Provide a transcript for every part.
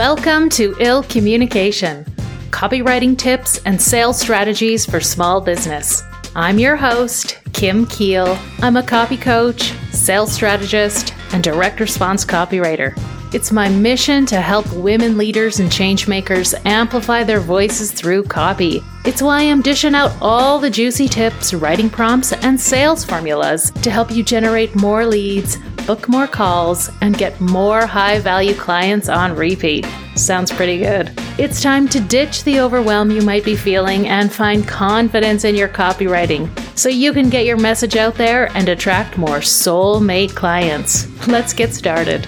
Welcome to Ill Communication copywriting tips and sales strategies for small business. I'm your host, Kim Kiel. I'm a copy coach, sales strategist, and direct response copywriter. It's my mission to help women leaders and changemakers amplify their voices through copy. It's why I'm dishing out all the juicy tips, writing prompts, and sales formulas to help you generate more leads, book more calls, and get more high value clients on repeat. Sounds pretty good. It's time to ditch the overwhelm you might be feeling and find confidence in your copywriting so you can get your message out there and attract more soulmate clients. Let's get started.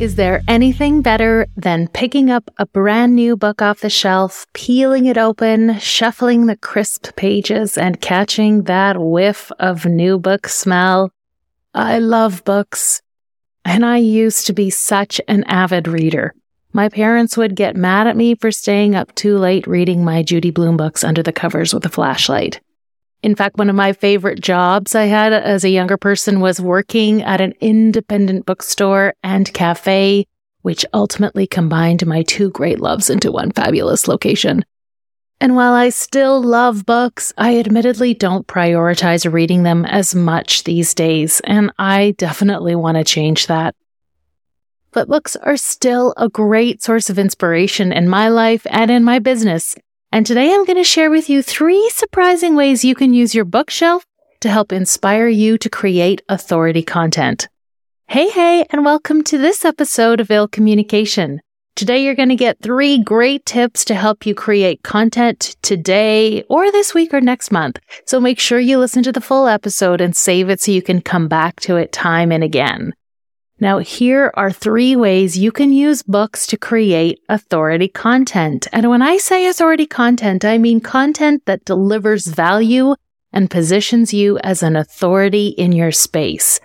Is there anything better than picking up a brand new book off the shelf, peeling it open, shuffling the crisp pages, and catching that whiff of new book smell? I love books. And I used to be such an avid reader. My parents would get mad at me for staying up too late reading my Judy Blume books under the covers with a flashlight. In fact, one of my favorite jobs I had as a younger person was working at an independent bookstore and cafe, which ultimately combined my two great loves into one fabulous location. And while I still love books, I admittedly don't prioritize reading them as much these days, and I definitely want to change that. But books are still a great source of inspiration in my life and in my business. And today I'm going to share with you three surprising ways you can use your bookshelf to help inspire you to create authority content. Hey, hey, and welcome to this episode of Ill Communication. Today you're going to get three great tips to help you create content today or this week or next month. So make sure you listen to the full episode and save it so you can come back to it time and again. Now, here are three ways you can use books to create authority content. And when I say authority content, I mean content that delivers value and positions you as an authority in your space.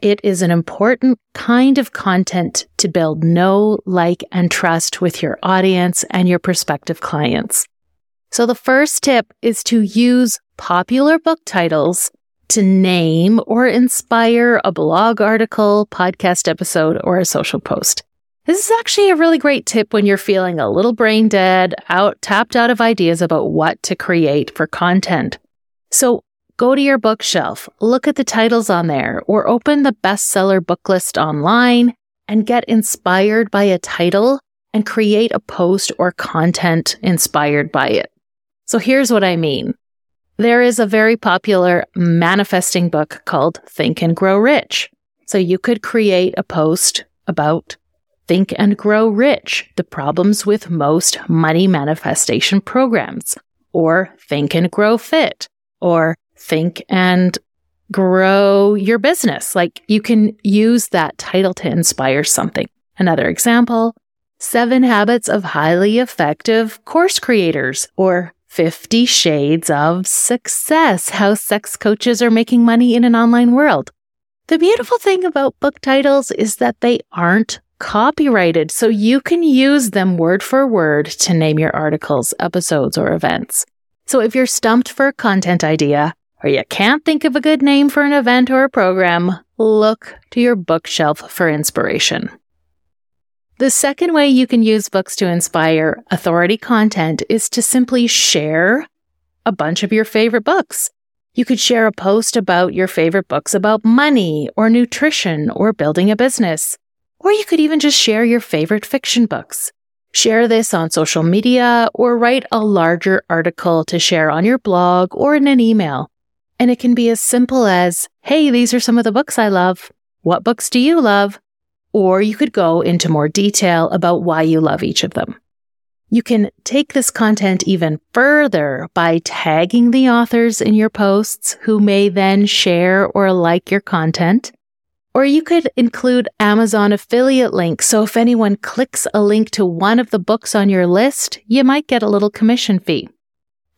It is an important kind of content to build know, like, and trust with your audience and your prospective clients. So the first tip is to use popular book titles to name or inspire a blog article, podcast episode, or a social post. This is actually a really great tip when you're feeling a little brain dead, out, tapped out of ideas about what to create for content. So go to your bookshelf, look at the titles on there, or open the bestseller book list online and get inspired by a title and create a post or content inspired by it. So here's what I mean. There is a very popular manifesting book called Think and Grow Rich. So you could create a post about Think and Grow Rich, the problems with most money manifestation programs, or Think and Grow Fit, or Think and Grow Your Business. Like you can use that title to inspire something. Another example, Seven Habits of Highly Effective Course Creators, or 50 Shades of Success How Sex Coaches Are Making Money in an Online World. The beautiful thing about book titles is that they aren't copyrighted, so you can use them word for word to name your articles, episodes, or events. So if you're stumped for a content idea, or you can't think of a good name for an event or a program, look to your bookshelf for inspiration. The second way you can use books to inspire authority content is to simply share a bunch of your favorite books. You could share a post about your favorite books about money or nutrition or building a business. Or you could even just share your favorite fiction books. Share this on social media or write a larger article to share on your blog or in an email. And it can be as simple as, Hey, these are some of the books I love. What books do you love? Or you could go into more detail about why you love each of them. You can take this content even further by tagging the authors in your posts who may then share or like your content. Or you could include Amazon affiliate links. So if anyone clicks a link to one of the books on your list, you might get a little commission fee.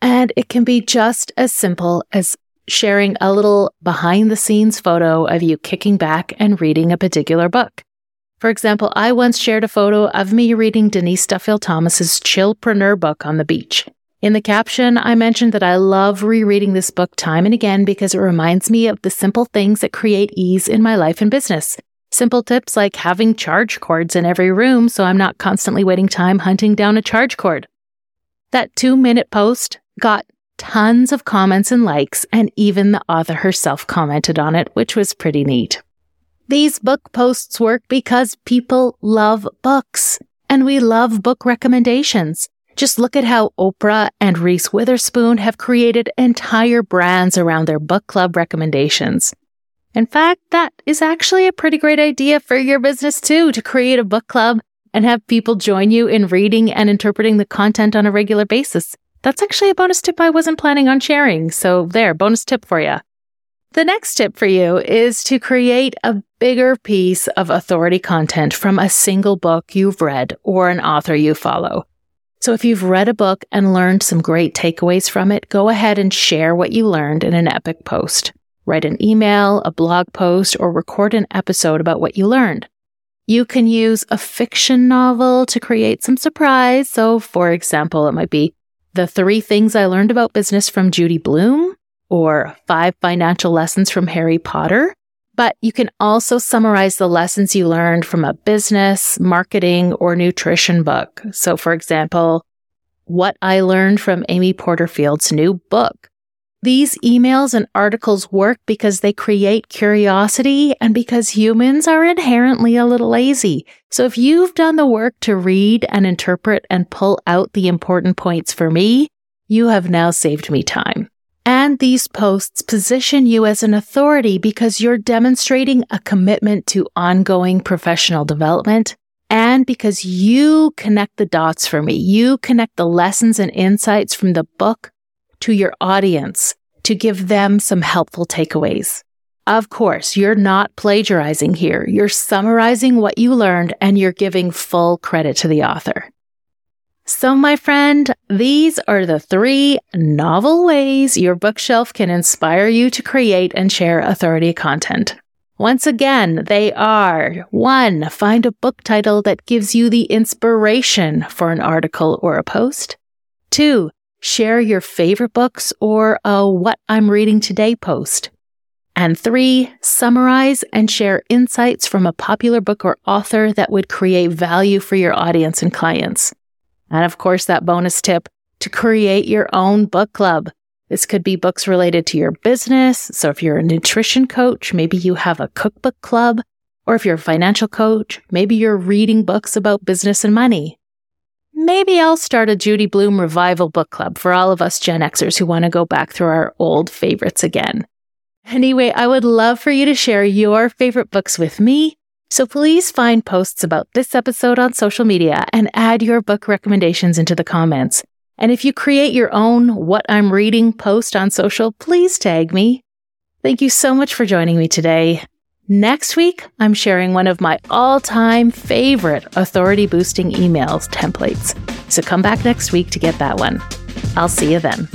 And it can be just as simple as sharing a little behind the scenes photo of you kicking back and reading a particular book. For example, I once shared a photo of me reading Denise Duffield Thomas's Chillpreneur book on the beach. In the caption, I mentioned that I love rereading this book time and again because it reminds me of the simple things that create ease in my life and business. Simple tips like having charge cords in every room so I'm not constantly waiting time hunting down a charge cord. That two minute post got tons of comments and likes, and even the author herself commented on it, which was pretty neat. These book posts work because people love books, and we love book recommendations. Just look at how Oprah and Reese Witherspoon have created entire brands around their book club recommendations. In fact, that is actually a pretty great idea for your business too, to create a book club and have people join you in reading and interpreting the content on a regular basis. That's actually a bonus tip I wasn't planning on sharing. So there, bonus tip for you. The next tip for you is to create a bigger piece of authority content from a single book you've read or an author you follow. So if you've read a book and learned some great takeaways from it, go ahead and share what you learned in an epic post. Write an email, a blog post, or record an episode about what you learned. You can use a fiction novel to create some surprise. So, for example, it might be The Three Things I Learned About Business from Judy Blume or Five Financial Lessons from Harry Potter. But you can also summarize the lessons you learned from a business, marketing, or nutrition book. So, for example, what I learned from Amy Porterfield's new book. These emails and articles work because they create curiosity and because humans are inherently a little lazy. So if you've done the work to read and interpret and pull out the important points for me, you have now saved me time. And these posts position you as an authority because you're demonstrating a commitment to ongoing professional development and because you connect the dots for me. You connect the lessons and insights from the book to your audience to give them some helpful takeaways. Of course, you're not plagiarizing here. You're summarizing what you learned and you're giving full credit to the author. So, my friend, these are the three novel ways your bookshelf can inspire you to create and share authority content. Once again, they are one, find a book title that gives you the inspiration for an article or a post. Two, share your favorite books or a What I'm Reading Today post. And three, summarize and share insights from a popular book or author that would create value for your audience and clients. And of course, that bonus tip to create your own book club. This could be books related to your business. So if you're a nutrition coach, maybe you have a cookbook club. Or if you're a financial coach, maybe you're reading books about business and money. Maybe I'll start a Judy Blume revival book club for all of us Gen Xers who want to go back through our old favorites again. Anyway, I would love for you to share your favorite books with me so please find posts about this episode on social media and add your book recommendations into the comments. And if you create your own What I'm Reading post on social, please tag me. Thank you so much for joining me today. Next week, I'm sharing one of my all time favorite authority boosting emails templates. So come back next week to get that one. I'll see you then.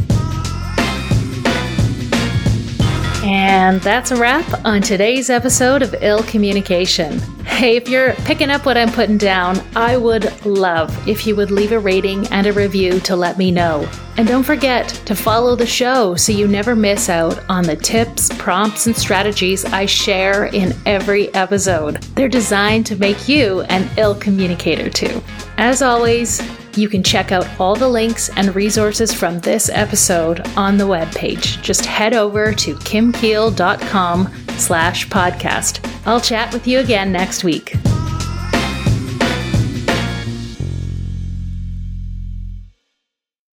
And that's a wrap on today's episode of Ill Communication. Hey, if you're picking up what I'm putting down, I would love if you would leave a rating and a review to let me know. And don't forget to follow the show so you never miss out on the tips, prompts, and strategies I share in every episode. They're designed to make you an ill communicator too. As always, you can check out all the links and resources from this episode on the webpage. Just head over to kimkiel.com slash podcast. I'll chat with you again next week.